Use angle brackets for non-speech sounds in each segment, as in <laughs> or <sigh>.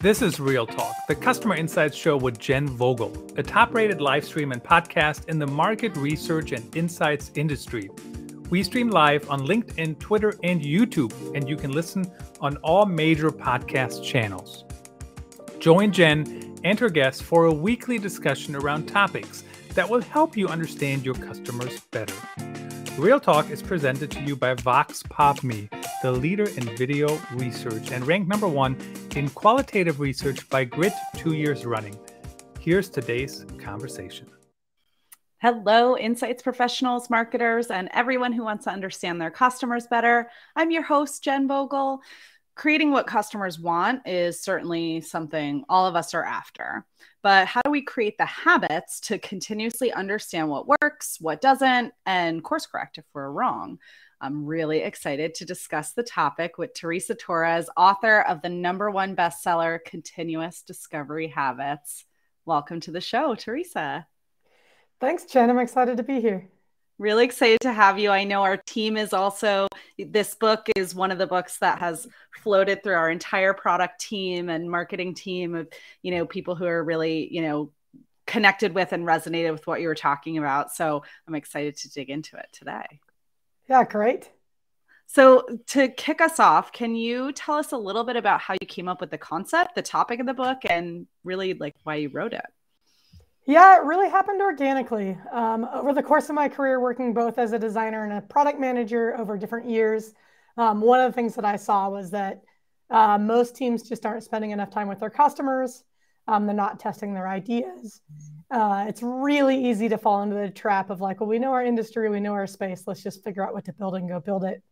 This is Real Talk, the customer insights show with Jen Vogel, a top rated live stream and podcast in the market research and insights industry. We stream live on LinkedIn, Twitter, and YouTube, and you can listen on all major podcast channels. Join Jen and her guests for a weekly discussion around topics that will help you understand your customers better. Real Talk is presented to you by Voxpopme, the leader in video research and ranked number one in qualitative research by Grit two years running. Here's today's conversation. Hello, insights professionals, marketers, and everyone who wants to understand their customers better. I'm your host, Jen Vogel. Creating what customers want is certainly something all of us are after but how do we create the habits to continuously understand what works, what doesn't, and course correct if we're wrong? I'm really excited to discuss the topic with Teresa Torres, author of the number one bestseller, Continuous Discovery Habits. Welcome to the show, Teresa. Thanks, Jen. I'm excited to be here. Really excited to have you. I know our team is also, this book is one of the books that has floated through our entire product team and marketing team of, you know, people who are really, you know, connected with and resonated with what you were talking about. So I'm excited to dig into it today. Yeah, great. So, to kick us off, can you tell us a little bit about how you came up with the concept, the topic of the book, and really like why you wrote it? Yeah, it really happened organically. Um, over the course of my career, working both as a designer and a product manager over different years, um, one of the things that I saw was that uh, most teams just aren't spending enough time with their customers. Um, they're not testing their ideas. Uh, it's really easy to fall into the trap of like, well, we know our industry, we know our space. Let's just figure out what to build and go build it.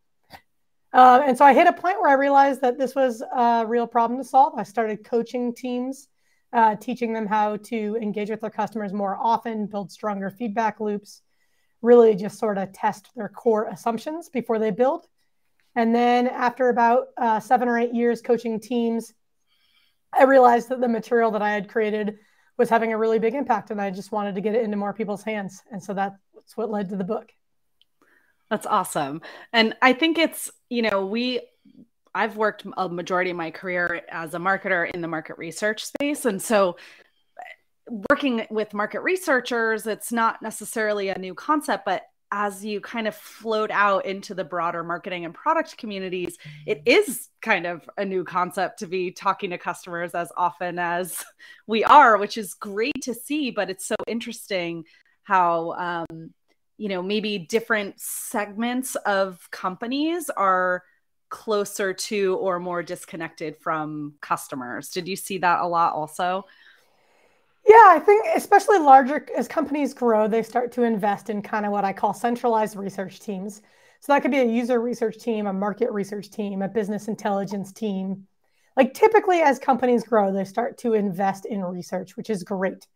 Uh, and so I hit a point where I realized that this was a real problem to solve. I started coaching teams uh, teaching them how to engage with their customers more often, build stronger feedback loops, really just sort of test their core assumptions before they build. And then after about uh, seven or eight years coaching teams, I realized that the material that I had created was having a really big impact and I just wanted to get it into more people's hands. And so that's what led to the book. That's awesome. And I think it's, you know, we I've worked a majority of my career as a marketer in the market research space. And so working with market researchers, it's not necessarily a new concept, but as you kind of float out into the broader marketing and product communities, it is kind of a new concept to be talking to customers as often as <laughs> we are, which is great to see. But it's so interesting how, um, you know, maybe different segments of companies are closer to or more disconnected from customers. Did you see that a lot also? Yeah, I think especially larger as companies grow, they start to invest in kind of what I call centralized research teams. So that could be a user research team, a market research team, a business intelligence team. Like typically, as companies grow, they start to invest in research, which is great.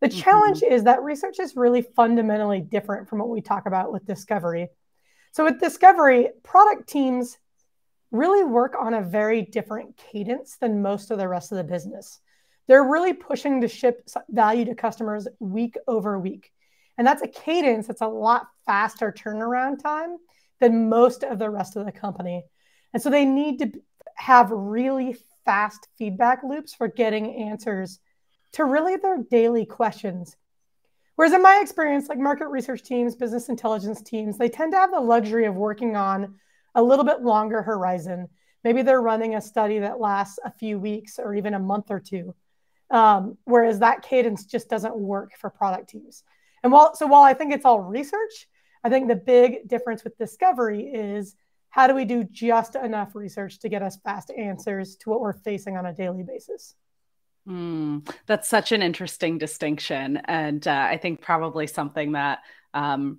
The mm-hmm. challenge is that research is really fundamentally different from what we talk about with discovery. So, with discovery, product teams really work on a very different cadence than most of the rest of the business. They're really pushing to ship value to customers week over week. And that's a cadence that's a lot faster turnaround time than most of the rest of the company. And so they need to have really fast feedback loops for getting answers to really their daily questions. Whereas in my experience, like market research teams, business intelligence teams, they tend to have the luxury of working on a little bit longer horizon. Maybe they're running a study that lasts a few weeks or even a month or two. Um, whereas that cadence just doesn't work for product teams. And while so while I think it's all research, I think the big difference with discovery is how do we do just enough research to get us fast answers to what we're facing on a daily basis? Mm, that's such an interesting distinction. And uh, I think probably something that um,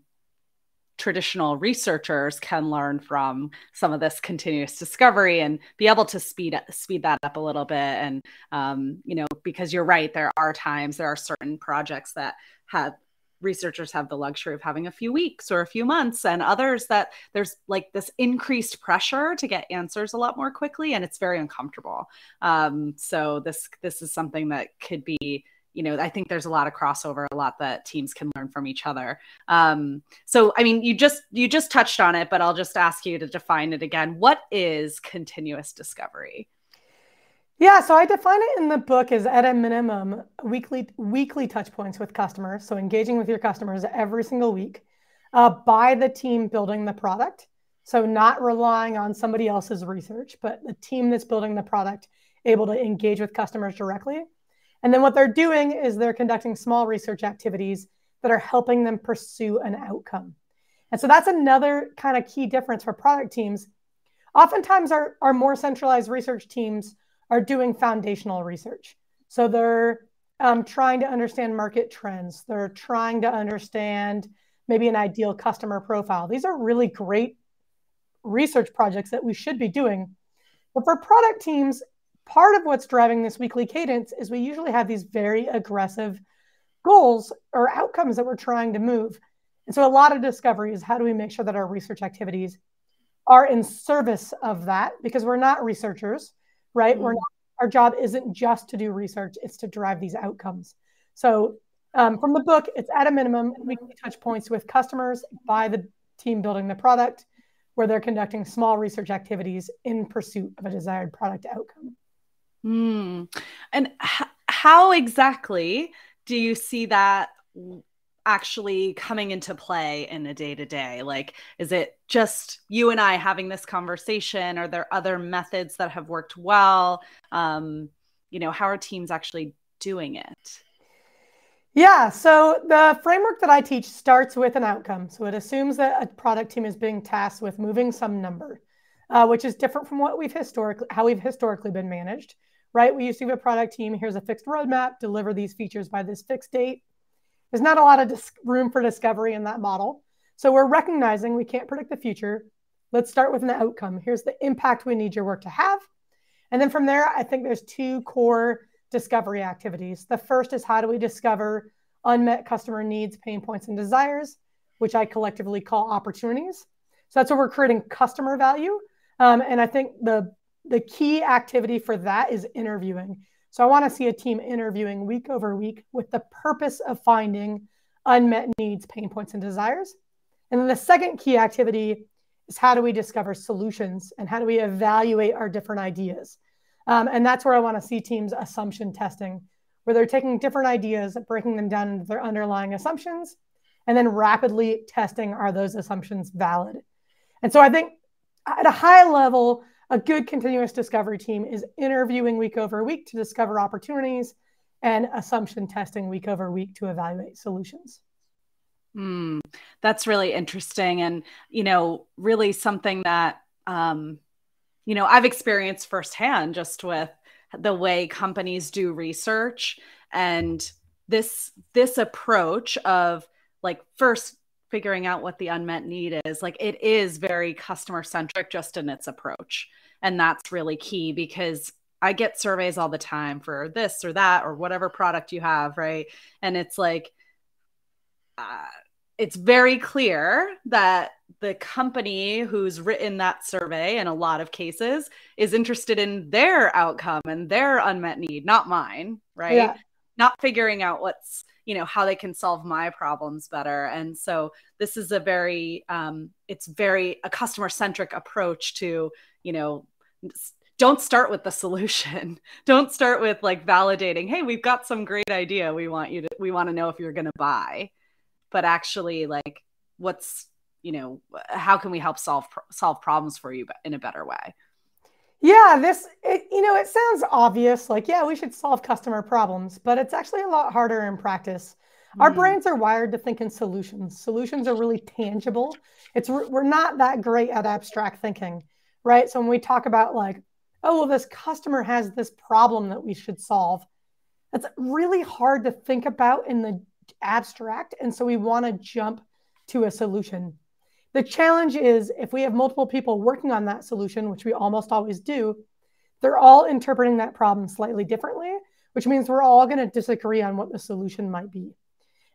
traditional researchers can learn from some of this continuous discovery and be able to speed speed that up a little bit. And um, you know because you're right there are times there are certain projects that have researchers have the luxury of having a few weeks or a few months and others that there's like this increased pressure to get answers a lot more quickly and it's very uncomfortable. Um, so this this is something that could be you know i think there's a lot of crossover a lot that teams can learn from each other um, so i mean you just you just touched on it but i'll just ask you to define it again what is continuous discovery Yeah, so I define it in the book as at a minimum weekly weekly touch points with customers. So engaging with your customers every single week uh, by the team building the product. So not relying on somebody else's research, but the team that's building the product able to engage with customers directly. And then what they're doing is they're conducting small research activities that are helping them pursue an outcome. And so that's another kind of key difference for product teams. Oftentimes, our, our more centralized research teams are doing foundational research. So they're um, trying to understand market trends, they're trying to understand maybe an ideal customer profile. These are really great research projects that we should be doing. But for product teams, part of what's driving this weekly cadence is we usually have these very aggressive goals or outcomes that we're trying to move. And so a lot of discovery is how do we make sure that our research activities are in service of that because we're not researchers, right? Mm-hmm. We're not, our job isn't just to do research, it's to drive these outcomes. So um, from the book, it's at a minimum weekly touch points with customers by the team building the product, where they're conducting small research activities in pursuit of a desired product outcome. Mm. And h- how exactly do you see that actually coming into play in a day to day? Like, is it just you and I having this conversation? Are there other methods that have worked well? Um, you know, how are teams actually doing it? Yeah, so the framework that I teach starts with an outcome. So it assumes that a product team is being tasked with moving some number, uh, which is different from what we've historically how we've historically been managed right? We used to have a product team. Here's a fixed roadmap, deliver these features by this fixed date. There's not a lot of dis- room for discovery in that model. So we're recognizing we can't predict the future. Let's start with an outcome. Here's the impact we need your work to have. And then from there, I think there's two core discovery activities. The first is how do we discover unmet customer needs, pain points, and desires, which I collectively call opportunities. So that's where we're creating customer value. Um, and I think the the key activity for that is interviewing. So I want to see a team interviewing week over week with the purpose of finding unmet needs, pain points, and desires. And then the second key activity is how do we discover solutions and how do we evaluate our different ideas? Um, and that's where I want to see teams assumption testing, where they're taking different ideas, breaking them down into their underlying assumptions, and then rapidly testing are those assumptions valid? And so I think at a high level, a good continuous discovery team is interviewing week over week to discover opportunities and assumption testing week over week to evaluate solutions. Mm, that's really interesting. And, you know, really something that, um, you know, I've experienced firsthand just with the way companies do research and this this approach of like first figuring out what the unmet need is like it is very customer centric just in its approach. And that's really key because i get surveys all the time for this or that or whatever product you have right? And it's like uh, it's very clear that the company who's written that survey in a lot of cases is interested in their outcome and their unmet need not mine right? Yeah. Not figuring out what's you know how they can solve my problems better. And so this is a very um, it's very a customer centric approach to you know don't start with the solution. <laughs> Don't start with like validating hey we've got some great idea we want you to we want to know if you're going to buy. But actually like what's you know how can we help solve solve problems for you in a better way yeah, this, it, you know, it sounds obvious like, yeah, we should solve customer problems, but it's actually a lot harder in practice. Mm. Our brains are wired to think in solutions. Solutions are really tangible. It's we're not that great at abstract thinking, right? So when we talk about like, oh, well, this customer has this problem that we should solve, that's really hard to think about in the abstract. And so we want to jump to a solution. The challenge is if we have multiple people working on that solution, which we almost always do, they're all interpreting that problem slightly differently, which means we're all going to disagree on what the solution might be.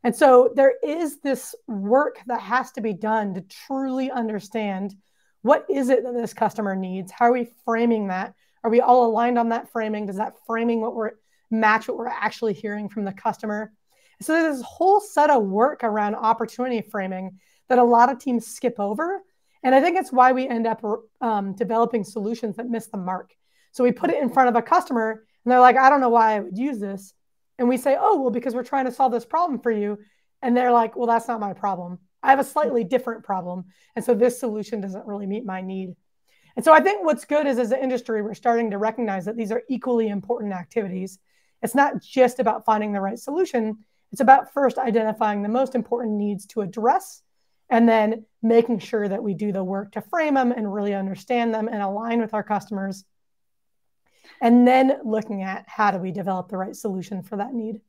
And so there is this work that has to be done to truly understand what is it that this customer needs? How are we framing that? Are we all aligned on that framing? Does that framing what we're match what we're actually hearing from the customer? So there's this whole set of work around opportunity framing that a lot of teams skip over. And I think it's why we end up um, developing solutions that miss the mark. So we put it in front of a customer and they're like, I don't know why I would use this. And we say, oh, well, because we're trying to solve this problem for you. And they're like, well, that's not my problem. I have a slightly different problem. And so this solution doesn't really meet my need. And so I think what's good is as an industry, we're starting to recognize that these are equally important activities. It's not just about finding the right solution, it's about first identifying the most important needs to address and then making sure that we do the work to frame them and really understand them and align with our customers. And then looking at how do we develop the right solution for that need.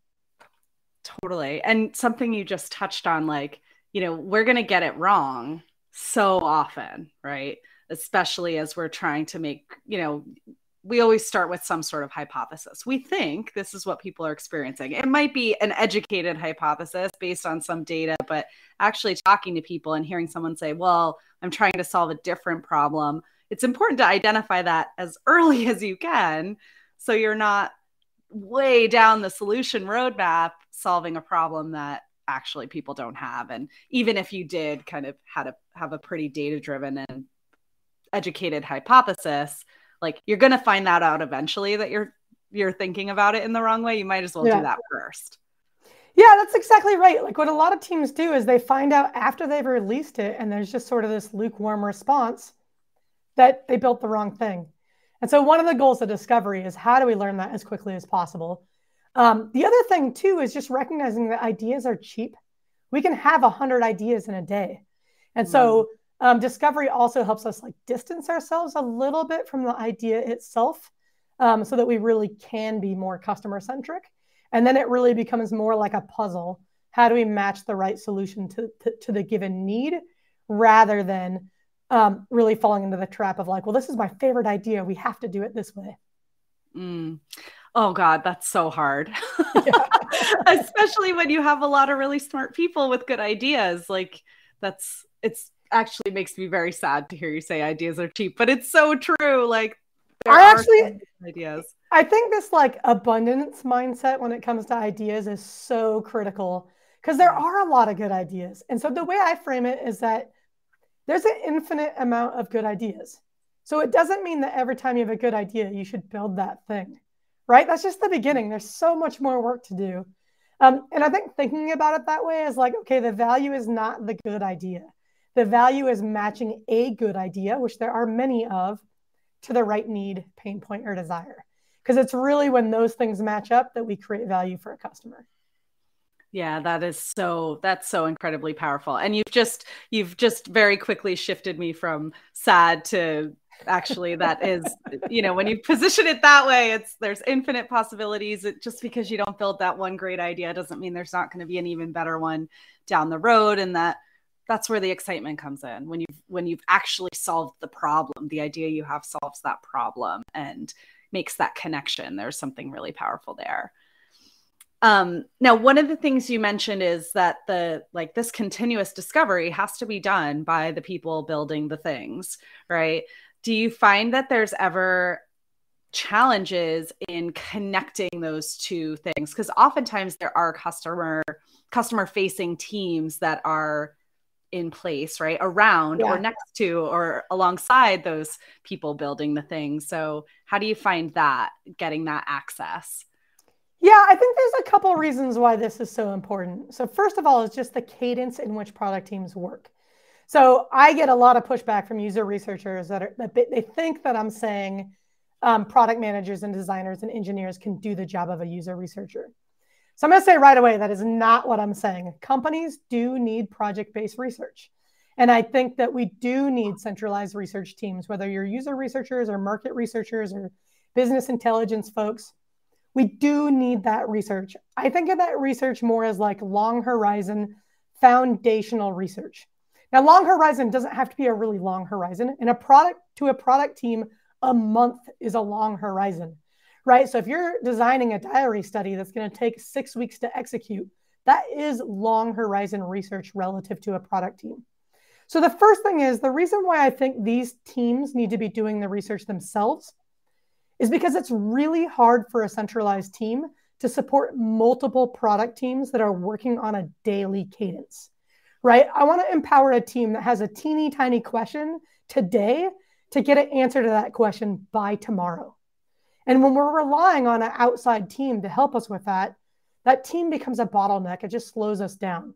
Totally. And something you just touched on, like, you know, we're going to get it wrong so often, right? Especially as we're trying to make, you know, we always start with some sort of hypothesis. We think this is what people are experiencing. It might be an educated hypothesis based on some data, but actually talking to people and hearing someone say, Well, I'm trying to solve a different problem, it's important to identify that as <laughs> early as you can so you're not way down the solution roadmap solving a problem that actually people don't have and even if you did kind of had a have a pretty data driven and educated hypothesis like you're going to find that out eventually that you're you're thinking about it in the wrong way. You might as well yeah. do that first. Yeah that's exactly right. Like what a lot of teams do is they find out after they've released it and there's just sort of this lukewarm response that they built the wrong thing. And so one of the goals of discovery is how do we learn that as quickly as possible? Um, the other thing too is just recognizing that ideas are cheap. We can have a hundred ideas in a day. And so mm-hmm. Um, discovery also helps us like distance ourselves a little bit from the idea itself um, so that we really can be more customer centric. And then it really becomes more like a puzzle. How do we match the right solution to, to, to the given need rather than um, really falling into the trap of like, well, this is my favorite idea. We have to do it this way. Mm. Oh God, that's so hard. <laughs> Especially when you have a lot of really smart people with good ideas. Like that's it's actually makes me very sad to hear you say ideas are cheap, but it's so true. Like I actually ideas. I think this like abundance mindset when it comes to ideas is so critical because there are a lot of good ideas. And so the way I frame it is that there's an infinite amount of good ideas. So it doesn't mean that every time you have a good idea, you should build that thing, right? That's just the beginning. There's so much more work to do. Um, and I think thinking about it that way is like, okay, the value is not the good idea. The value is matching a good idea, which there are many of, to the right need, pain point, or desire. Because it's really when those things match up that we create value for a customer. Yeah, that is so that's so incredibly powerful. And you've just you've just very quickly shifted me from sad to actually that is you know when you position it that way it's there's infinite possibilities it, just because you don't build that one great idea doesn't mean there's not going to be an even better one down the road and that that's where the excitement comes in when you've when you've actually solved the problem the idea you have solves that problem and makes that connection. There's something really powerful there. Um, now one of the things you mentioned is that the like this continuous discovery has to be done by the people building the things right? Do you find that there's ever challenges in connecting those two things? Because oftentimes there are customer customer facing teams that are in place, right? Around yeah. or next to or alongside those people building the thing. So, how do you find that getting that access? Yeah, I think there's a couple reasons why this is so important. So, first of all, is just the cadence in which product teams work. So, I get a lot of pushback from user researchers that are that they think that I'm saying um, product managers and designers and engineers can do the job of a user researcher. So I'm going to say right away that is not what I'm saying. Companies do need project based research. And I think that we do need centralized research teams, whether you're user researchers or market researchers or business intelligence folks. We do need that research. I think of that research more as like long horizon, foundational research. Now, long horizon doesn't have to be a really long horizon. In a product to a product team, a month is a long horizon right? So if you're designing a diary study that's going to take six weeks to execute, that is long horizon research relative to a product team. So the first thing is the reason why I think these teams need to be doing the research themselves is because it's really hard for a centralized team to support multiple product teams that are working on a daily cadence, right? I want to empower a team that has a teeny tiny question today to get an answer to that question by tomorrow And when we're relying on an outside team to help us with that, that team becomes a bottleneck. It just slows us down.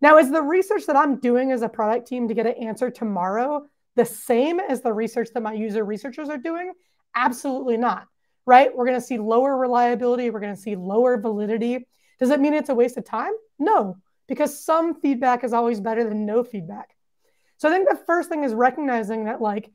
Now, is the research that I'm doing as a product team to get an answer tomorrow the same as the research that my user researchers are doing? Absolutely not, right? We're going to see lower reliability. We're going to see lower validity. Does it mean it's a waste of time? No, because some feedback is always better than no feedback. So I think the first thing is recognizing that like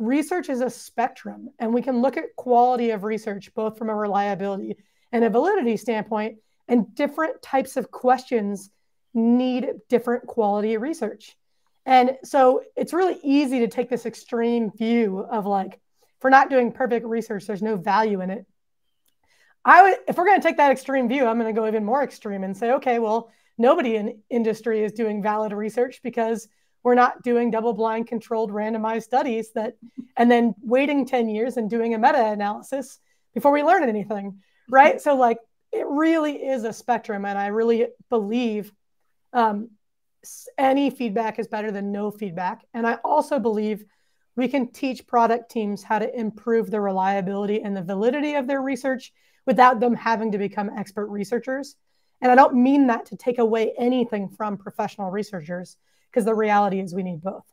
research is a spectrum and we can look at quality of research both from a reliability and a validity standpoint and different types of questions need different quality research. And so it's really easy to take this extreme view of like, if we're not doing perfect research, there's no value in it. I would, if we're going to take that extreme view, I'm going to go even more extreme and say, okay, well, nobody in industry is doing valid research because we're not doing double blind controlled randomized studies that and then waiting 10 years and doing a meta analysis before we learn anything right? So like it really is a spectrum and i really believe um, any feedback is better than no feedback. And i also believe we can teach product teams how to improve the reliability and the validity of their research without them having to become expert researchers. And i don't mean that to take away anything from professional researchers because the reality is we need both.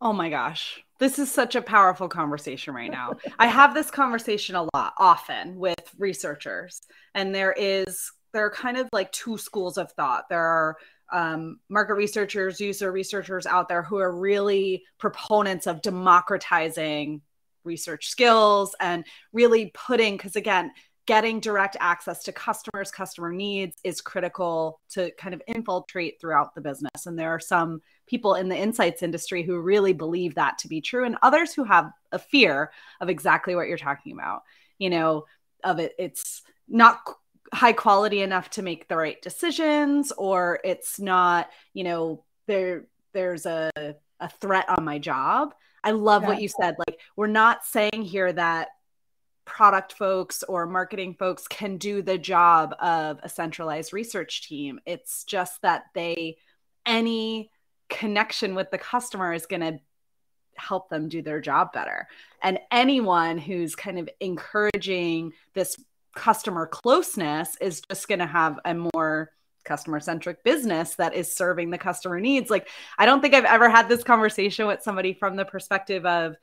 Oh my gosh. This is such a powerful conversation right now. I have this conversation a lot often with researchers and there is there are kind of like two schools of thought. There are um, market researchers, user researchers out there who are really proponents of democratizing research skills and really putting because again getting direct access to customers, customer needs is critical to kind of infiltrate throughout the business. And there are some people in the insights industry who really believe that to be true, and others who have a fear of exactly what you're talking about. You know, of it, it's not high quality enough to make the right decisions, or it's not, you know, there there's a, a threat on my job. I love yeah. what you said. Like, we're not saying here that product folks or marketing folks can do the job of a centralized research team. It's just that they, any connection with the customer is going to help them do their job better. And anyone who's kind of encouraging this customer closeness is just going to have a more customer centric business that is serving the customer needs. Like, I don't think I've ever had this conversation with somebody from the perspective of,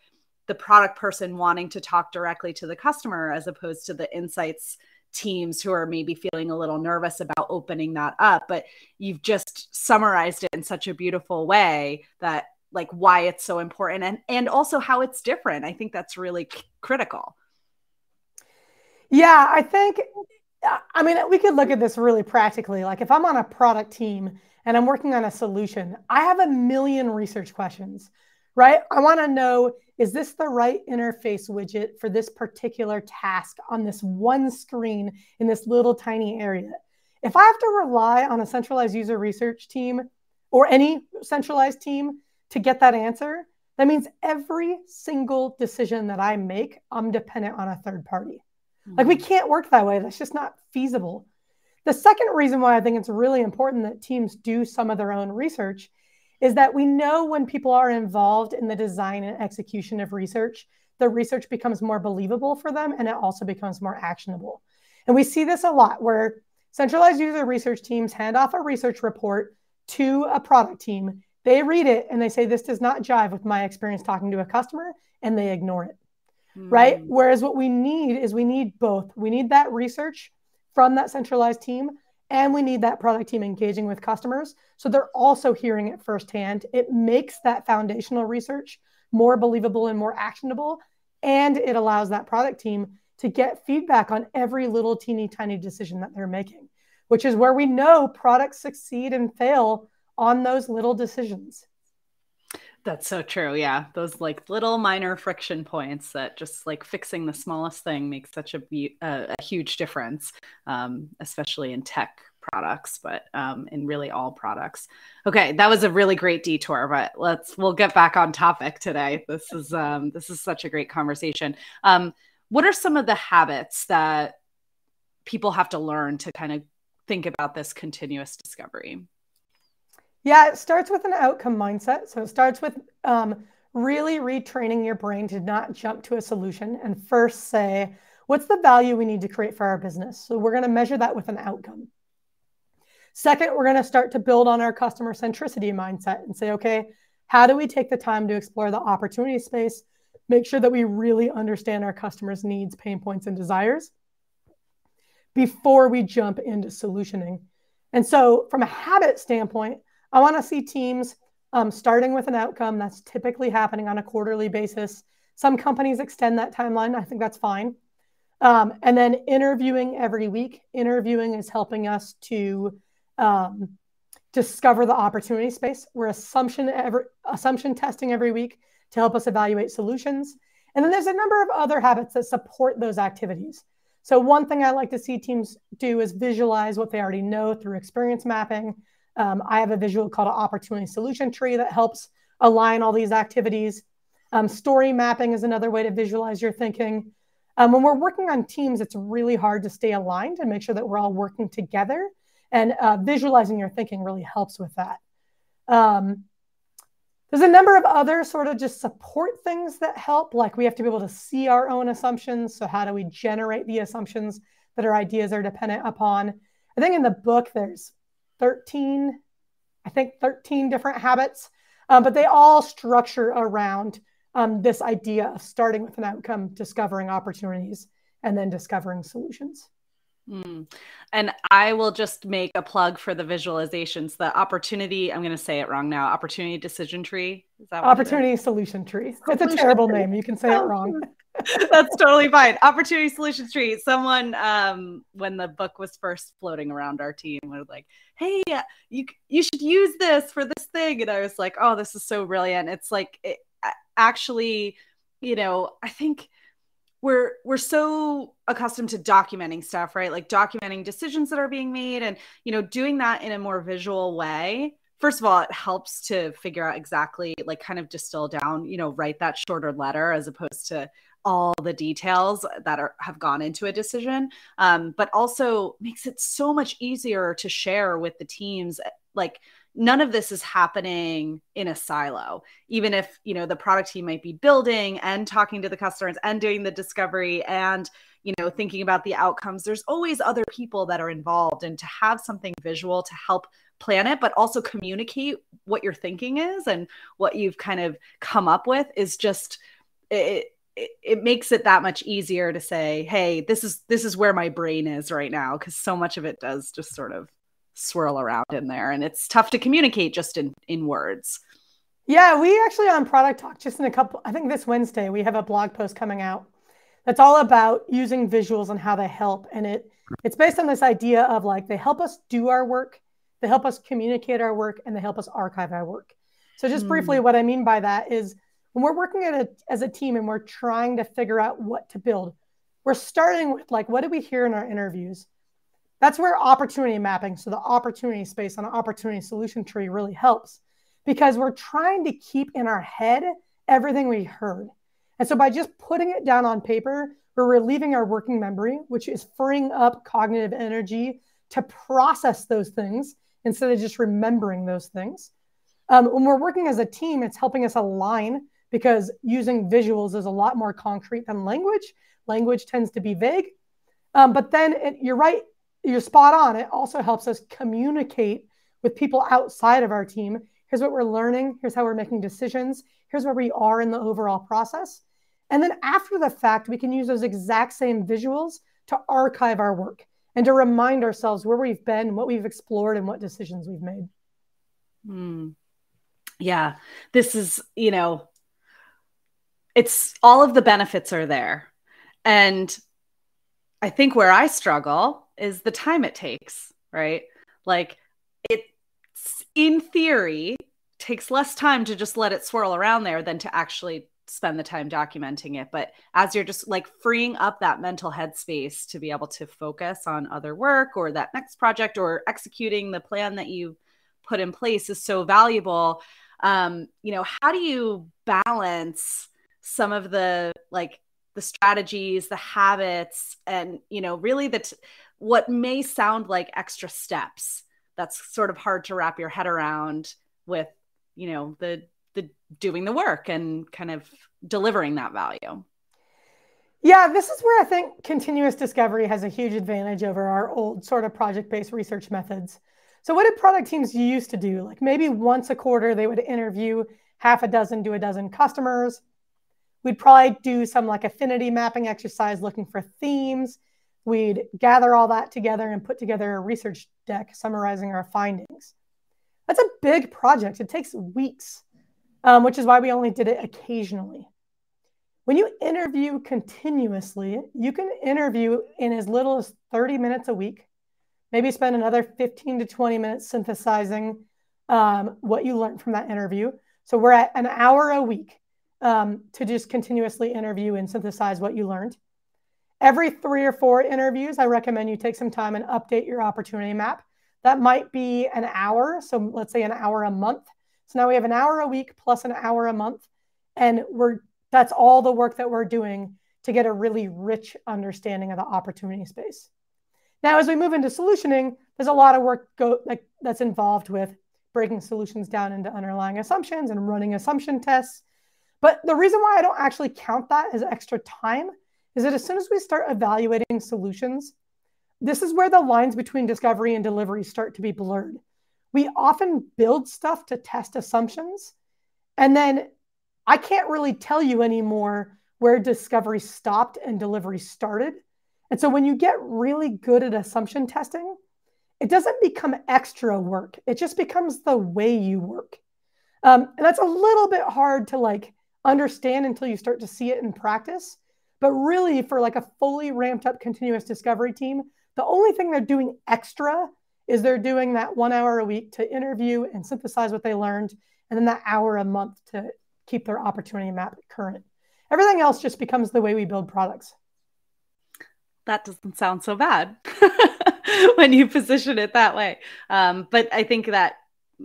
the product person wanting to talk directly to the customer as opposed to the insights teams who are maybe feeling a little nervous about opening that up. But you've just summarized it in such a beautiful way that like why it's so important and and also how it's different. I think that's really critical. Yeah i think uh, i mean we could look at this really practically. Like if i'm on a product team and i'm working on a solution i have a million research questions right i want to know is this the right interface widget for this particular task on this one screen in this little tiny area? If I have to rely on a centralized user research team or any centralized team to get that answer, that means every single decision that I make, I'm dependent on a third party. Mm-hmm. Like we hmm. can't work that way. That's just not feasible. The second reason why I think it's really important that teams do some of their own research is that we know when people are involved in the design and execution of research, the research becomes more believable for them and it also becomes more actionable. And we see this a lot where centralized user research teams hand off a research report to a product team. They read it and they say, This does not jive with my experience talking to a customer, and they ignore it. Mm. Right. Whereas what we need is we need both. We need that research from that centralized team and we need that product team engaging with customers. So they're also hearing it firsthand. It makes that foundational research more believable and more actionable. And it allows that product team to get feedback on every little teeny tiny decision that they're making which is where we know products succeed and fail on those little decisions that's so true. Yeah. Those like little minor friction points that just like fixing the smallest thing makes such a, a, a huge difference, um, especially in tech products, but um, in really all products. Okay. That was a really great detour, but let's, we'll get back on topic today. This is, um, this is such a great conversation. Um, what are some of the habits that people have to learn to kind of think about this continuous discovery? Yeah, it starts with an outcome mindset. So it starts with um, really retraining your brain to not jump to a solution and first say, what's the value we need to create for our business? So we're going to measure that with an outcome. Second, we're going to start to build on our customer centricity mindset and say, okay, how do we take the time to explore the opportunity space, make sure that we really understand our customers' needs, pain points, and desires before we jump into solutioning? And so, from a habit standpoint, I want to see teams um, starting with an outcome that's typically happening on a quarterly basis. Some companies extend that timeline. I think that's fine. Um, and then interviewing every week. Interviewing is helping us to um, discover the opportunity space. We're assumption every, assumption testing every week to help us evaluate solutions. And then there's a number of other habits that support those activities. So one thing I like to see teams do is visualize what they already know through experience mapping. Um, I have a visual called an opportunity solution tree that helps align all these activities. Um, story mapping is another way to visualize your thinking. Um, when we're working on teams, it's really hard to stay aligned and make sure that we're all working together. And uh, visualizing your thinking really helps with that. Um, there's a number of other sort of just support things that help. Like we have to be able to see our own assumptions. So, how do we generate the assumptions that our ideas are dependent upon? I think in the book, there's 13, I think 13 different habits, um, but they all structure around um, this idea of starting with an outcome, discovering opportunities, and then discovering solutions. Mm. And I will just make a plug for the visualizations. The opportunity, I'm going to say it wrong now. Opportunity decision tree. Is that opportunity solution tree? It's a terrible name. You can say it wrong. <laughs> That's totally fine. Opportunity solution tree. Someone, um, when the book was first floating around our team, was like, "Hey, you you should use this for this thing," and I was like, "Oh, this is so brilliant!" It's like it, actually, you know, I think we're we're so accustomed to documenting stuff right like documenting decisions that are being made and you know doing that in a more visual way first of all it helps to figure out exactly like kind of distill down you know write that shorter letter as opposed to all the details that are have gone into a decision um, but also makes it so much easier to share with the teams like none of this is happening in a silo. Even if you know the product team might be building and talking to the customers and doing the discovery and you know thinking about the outcomes there's always other people that are involved and to have something visual to help plan it but also communicate what your thinking is and what you've kind of come up with is just it, it, it makes it that much easier to say hey this is this is where my brain is right now because so much of it does just sort of swirl around in there and it's tough to communicate just in in words yeah we actually on product talk just in a couple i think this wednesday we have a blog post coming out that's all about using visuals and how they help and it it's based on this idea of like they help us do our work they help us communicate our work and they help us archive our work so just mm. briefly what i mean by that is when we're working a, as a team and we're trying to figure out what to build we're starting with like what did we hear in our interviews that's where opportunity mapping, so the opportunity space on an opportunity solution tree really helps because we're trying to keep in our head everything we heard. And so by just putting it down on paper, we're relieving our working memory, which is freeing up cognitive energy to process those things instead of just remembering those things. Um, when we're working as a team, it's helping us align because using visuals is a lot more concrete than language. Language tends to be vague. Um, but then it, you're right, you're spot on. It also helps us communicate with people outside of our team. Here's what we're learning. Here's how we're making decisions. Here's where we are in the overall process. And then after the fact, we can use those exact same visuals to archive our work and to remind ourselves where we've been, what we've explored, and what decisions we've made. Hmm. Yeah. This is, you know, it's all of the benefits are there. And I think where I struggle is the time it takes, right? Like it in theory takes less time to just let it swirl around there than to actually spend the time documenting it. But as you're just like freeing up that mental headspace to be able to focus on other work or that next project or executing the plan that you put in place is so valuable. Um, you know, how do you balance some of the like the strategies, the habits, and you know, really the t- what may sound like extra steps that's sort of hard to wrap your head around with you know the the doing the work and kind of delivering that value. Yeah, this is where I think continuous discovery has a huge advantage over our old sort of project based research methods. So, what did product teams used to do? Like maybe once a quarter, they would interview half a dozen to a dozen customers. We'd probably do some like affinity mapping exercise looking for themes. We'd gather all that together and put together a research deck summarizing our findings. That's a big project. It takes weeks, um, which is why we only did it occasionally. When you interview continuously, you can interview in as little as 30 minutes a week, maybe spend another 15 to 20 minutes synthesizing um, what you learned from that interview. So we're at an hour a week um, to just continuously interview and synthesize what you learned. Every three or four interviews, I recommend you take some time and update your opportunity map. That might be an hour. So let's say an hour a month. So now we have an hour a week plus an hour a month. And we're that's all the work that we're doing to get a really rich understanding of the opportunity space. Now, as we move into solutioning, there's a lot of work go, like, that's involved with breaking solutions down into underlying assumptions and running assumption tests. But the reason why I don't actually count that as extra time is that as soon as we start evaluating solutions, this is where the lines between discovery and delivery start to be blurred. We often build stuff to test assumptions, and then I can't really tell you anymore where discovery stopped and delivery started. And so when you get really good at assumption testing, it doesn't become extra work. It just becomes the way you work. Um, and that's a little bit hard to like understand until you start to see it in practice. But really, for like a fully ramped up continuous discovery team, the only thing they're doing extra is they're doing that one hour a week to interview and synthesize what they learned, and then that hour a month to keep their opportunity map current. Everything else just becomes the way we build products. That doesn't sound so bad. <laughs> when you position it that way. Um, but I think that,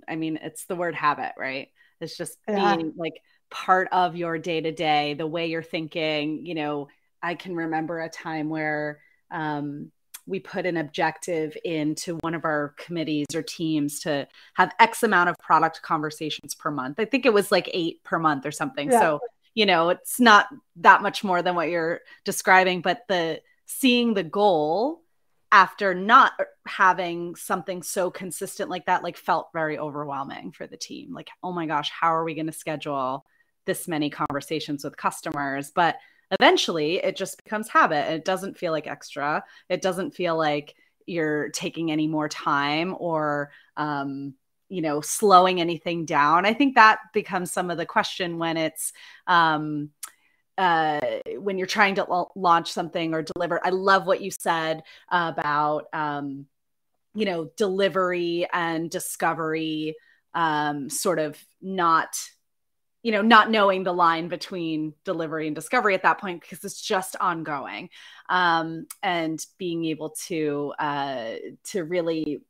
I mean, it's the word habit, right? It's just yeah. being like part of your day to day, the way you're thinking. You know, I can remember a time where um, we put an objective into one of our committees or teams to have X amount of product conversations per month. I think it was like eight per month or something. Yeah. So, you know, it's not that much more than what you're describing, but the seeing the goal after not having something so consistent like that like felt very overwhelming for the team like oh my gosh how are we going to schedule this many conversations with customers but eventually it just becomes habit and it doesn't feel like extra it doesn't feel like you're taking any more time or um, you know slowing anything down i think that becomes some of the question when it's um, uh, when you're trying to launch something or deliver. I love what you said about, um, you know, delivery and discovery, um, sort of not, you know, not knowing the line between delivery and discovery at that point because it's just ongoing, um, and being able to uh, to really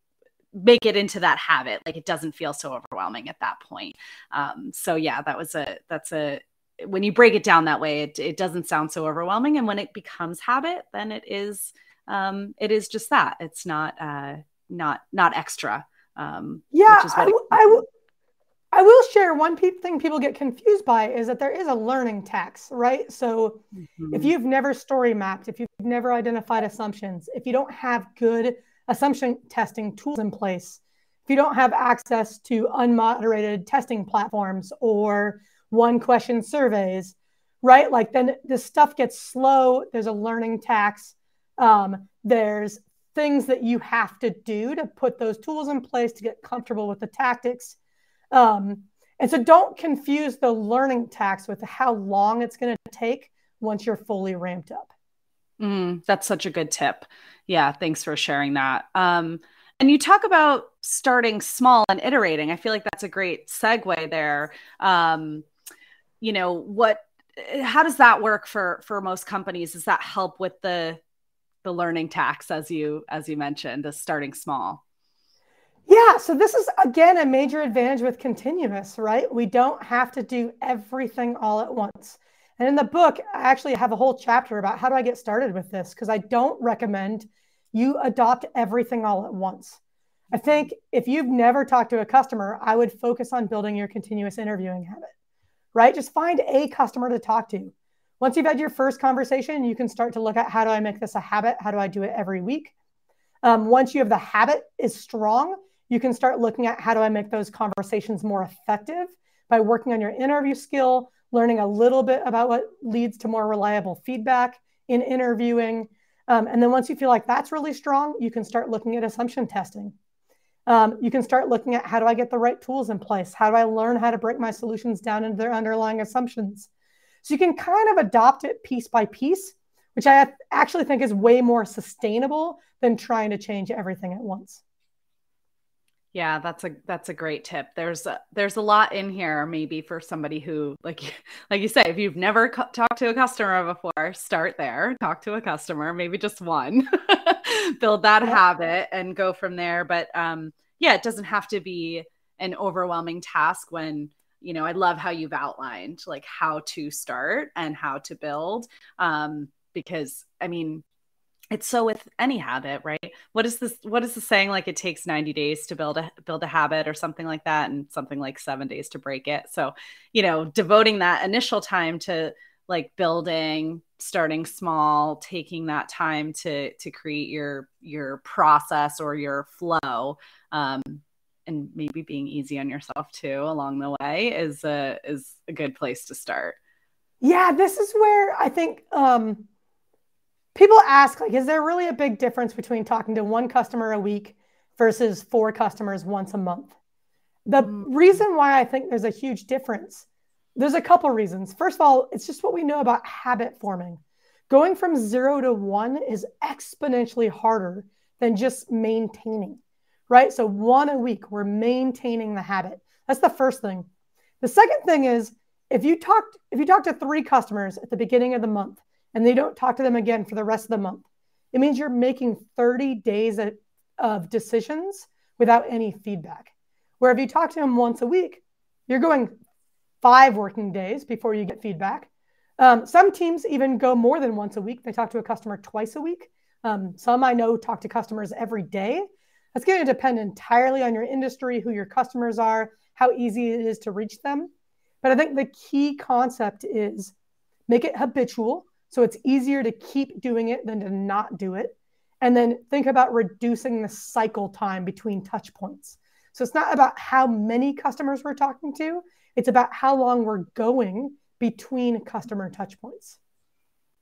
make it into that habit like it doesn't feel so overwhelming at that point um, so yeah that was a that's a when you break it down that way, it, it doesn't sound so overwhelming. And when it becomes habit, then it is um, it is just that. It's not uh, not not extra. Um, yeah, I, I, I will share one pe- thing people get confused by is that there is a learning tax, right? So mm-hmm. if you've never story mapped, if you've never identified assumptions, if you don't have good assumption testing tools in place, if you don't have access to unmoderated testing platforms or one question surveys, right? Like then the stuff gets slow. There's a learning tax. Um, there's things that you have to do to put those tools in place to get comfortable with the tactics. Um, and so don't confuse the learning tax with how long it's going to take once you're fully ramped up. Mm, that's such a good tip. Yeah, thanks for sharing that. Um, and you talk about starting small and iterating. I feel like that's a great segue there. Um, you know what how does that work for for most companies does that help with the the learning tax as you as you mentioned the starting small yeah so this is again a major advantage with continuous right we don't have to do everything all at once and in the book i actually have a whole chapter about how do i get started with this because i don't recommend you adopt everything all at once I think if you've never talked to a customer, I would focus on building your continuous interviewing habit, right? Just find a customer to talk to. Once you've had your first conversation, you can start to look at how do I make this a habit? How do I do it every week? Um, once you have the habit is strong, you can start looking at how do I make those conversations more effective by working on your interview skill, learning a little bit about what leads to more reliable feedback in interviewing. Um, and then once you feel like that's really strong, you can start looking at assumption testing. Um, you can start looking at how do I get the right tools in place? How do I learn how to break my solutions down into their underlying assumptions? So you can kind of adopt it piece by piece, which I actually think is way more sustainable than trying to change everything at once. Yeah, that's a that's a great tip. There's a, there's a lot in here maybe for somebody who like <laughs> like you say if you've never cu- talked to a customer before, start there. Talk to a customer, maybe just one. <laughs> Build that habit and go from there, but um yeah, it doesn't have to be an overwhelming task when you know, I love how you've outlined like how to start and how to build um because I mean, it's so with any habit right? What is this what is the saying like it takes 90 days to build a build a habit or something like that and something like seven days to break it? So you know devoting that initial time to like building starting small taking that time to to create your your process or your flow um, and maybe being easy on yourself too along the way is a is a good place to start. Yeah this is where i think um people ask like is there really a big difference between talking to one customer a week versus four customers once a month? The mm-hmm. reason why i think there's a huge difference there's a couple reasons. First of all it's just what we know about habit forming. Going from zero to one is exponentially harder than just maintaining right? So one a week we're maintaining the habit. That's the first thing. The second thing is if you talked if you talk to three customers at the beginning of the month and they don't talk to them again for the rest of the month. It means you're making 30 days of decisions without any feedback. Where if you talk to them once a week, you're going five working days before you get feedback. Um, some teams even go more than once a week. They talk to a customer twice a week. Um, some I know talk to customers every day. That's going to depend entirely on your industry, who your customers are, how easy it is to reach them. But I think the key concept is make it habitual. So it's easier to keep doing it than to not do it. And then think about reducing the cycle time between touch points. So it's not about how many customers we're talking to, it's about how long we're going between customer touch points.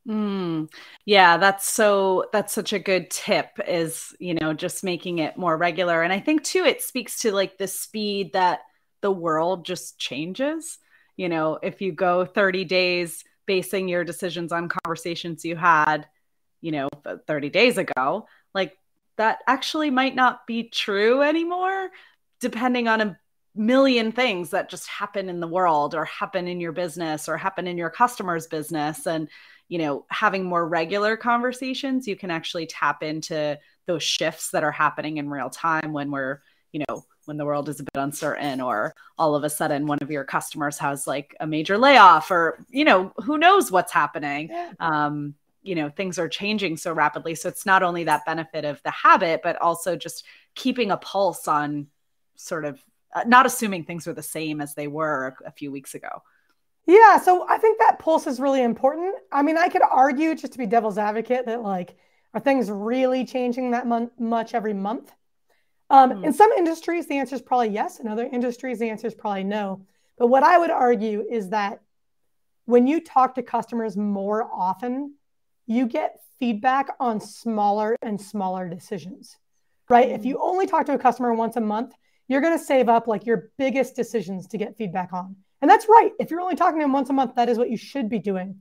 Mm, yeah, that's so that's such a good tip is, you know, just making it more regular. And I think too it speaks to like the speed that the world just changes. You know, if you go 30 days basing your decisions on conversations you had, you know, 30 days ago, like that actually might not be true anymore, depending on a million things that just happen in the world or happen in your business or happen in your customer's business. And, you know, having more regular conversations, you can actually tap into those shifts that are happening in real time when we're, you know, when the world is a bit uncertain or all of a sudden one of your customers has like a major layoff or you know who knows what's happening. Um, you know things are changing so rapidly. So it's not only that benefit of the habit but also just keeping a pulse on sort of uh, not assuming things are the same as they were a, few weeks ago. Yeah. So i think that pulse is really important. I mean i could argue just to be devil's advocate that like are things really changing that mon- much every month um, mm. In some industries, the answer is probably yes. In other industries, the answer is probably no. But what I would argue is that when you talk to customers more often, you get feedback on smaller and smaller decisions, right? Mm. If you only talk to a customer once a month, you're going to save up like your biggest decisions to get feedback on. And that's right. If you're only talking to them once a month, that is what you should be doing.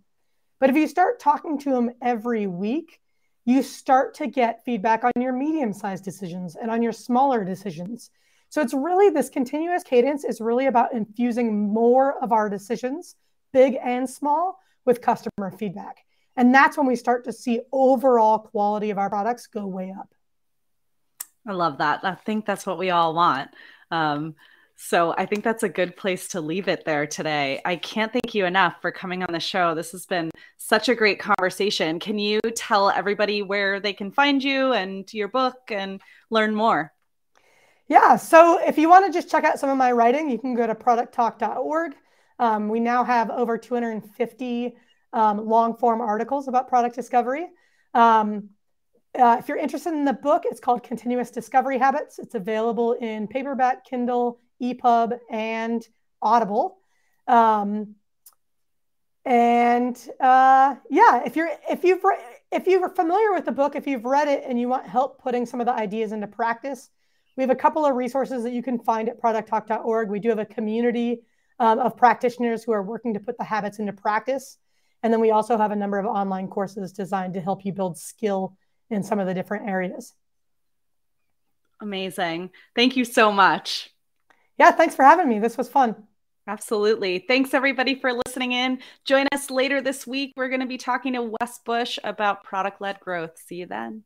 But if you start talking to them every week, you start to get feedback on your medium sized decisions and on your smaller decisions. So it's really this continuous cadence is really about infusing more of our decisions, big and small, with customer feedback. And that's when we start to see overall quality of our products go way up. I love that. I think that's what we all want. Um, so I think that's a good place to leave it there today. I can't thank you enough for coming on the show. This has been such a great conversation. Can you tell everybody where they can find you and your book and learn more? Yeah. So if you want to just check out some of my writing, you can go to producttalk.org. Um, we now have over 250 um, long form articles about product discovery. Um, uh, if you're interested in the book, it's called Continuous Discovery Habits. It's available in paperback, Kindle, EPUB, and Audible. Um, and uh, yeah, if you're if you've if you're familiar with the book, if you've read it and you want help putting some of the ideas into practice, we have a couple of resources that you can find at producttalk.org. We do have a community um, of practitioners who are working to put the habits into practice. And then we also have a number of online courses designed to help you build skill in some of the different areas. Amazing. Thank you so much. Yeah, thanks for having me. This was fun. Absolutely. Thanks everybody for listening in. Join us later this week. We're going to be talking to Wes Bush about product led growth. See you then.